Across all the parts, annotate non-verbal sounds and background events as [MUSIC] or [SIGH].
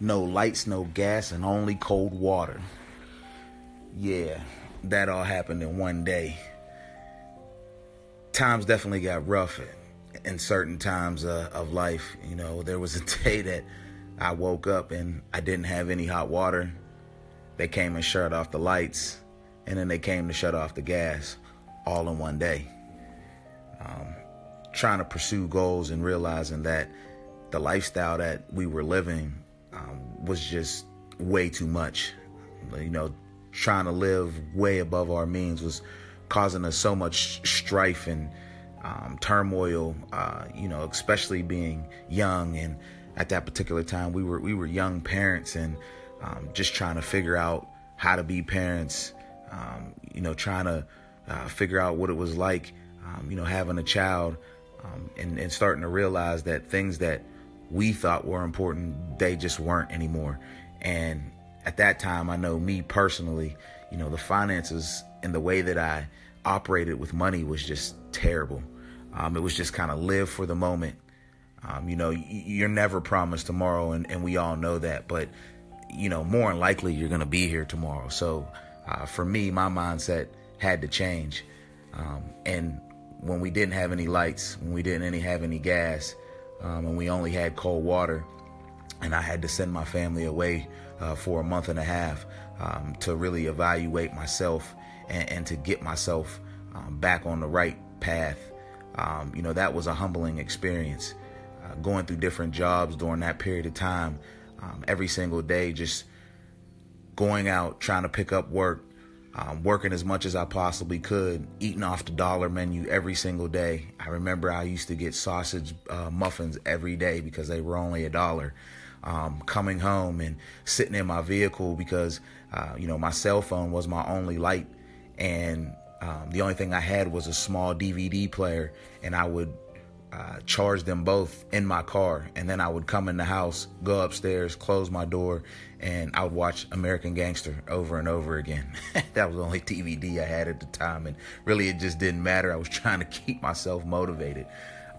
no lights, no gas, and only cold water. Yeah, that all happened in one day. Times definitely got rough in certain times uh, of life. You know, there was a [LAUGHS] day that I woke up and I didn't have any hot water. They came and shut off the lights, and then they came to shut off the gas all in one day. Um, trying to pursue goals and realizing that the lifestyle that we were living was just way too much. You know, trying to live way above our means was causing us so much strife and um, turmoil. Uh, you know, especially being young and at that particular time we were we were young parents and um, just trying to figure out how to be parents. Um, you know, trying to uh, figure out what it was like. Um, you know, having a child um, and, and starting to realize that things that we thought were important, they just weren't anymore. And at that time, I know me personally, you know, the finances and the way that I operated with money was just terrible. Um, it was just kind of live for the moment. Um, you know, you're never promised tomorrow, and, and we all know that. But, you know, more than likely, you're going to be here tomorrow. So uh, for me, my mindset had to change. Um, and when we didn't have any lights, when we didn't any have any gas, um, and we only had cold water, and I had to send my family away uh, for a month and a half um, to really evaluate myself and, and to get myself um, back on the right path. Um, you know, that was a humbling experience. Uh, going through different jobs during that period of time, um, every single day, just going out, trying to pick up work, um, working as much as I possibly could, eating off the dollar menu every single day. I remember I used to get sausage uh, muffins every day because they were only a dollar. Um, coming home and sitting in my vehicle because uh, you know my cell phone was my only light, and um, the only thing I had was a small DVD player, and I would uh, charge them both in my car, and then I would come in the house, go upstairs, close my door, and I would watch American Gangster over and over again. [LAUGHS] that was the only DVD I had at the time, and really it just didn't matter. I was [LAUGHS] trying to keep myself motivated.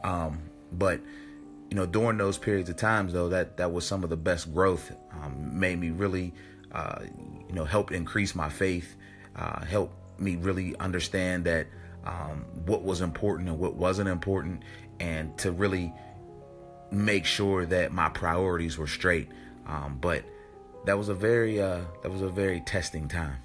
Um, but you know, during those periods of times, though, that that was some of the best growth. Um, made me really, uh, you know, helped increase my faith, uh, helped me really understand that um, what was important and what wasn't important, and to really make sure that my priorities were straight. Um, but that was a very uh, that was a very testing time.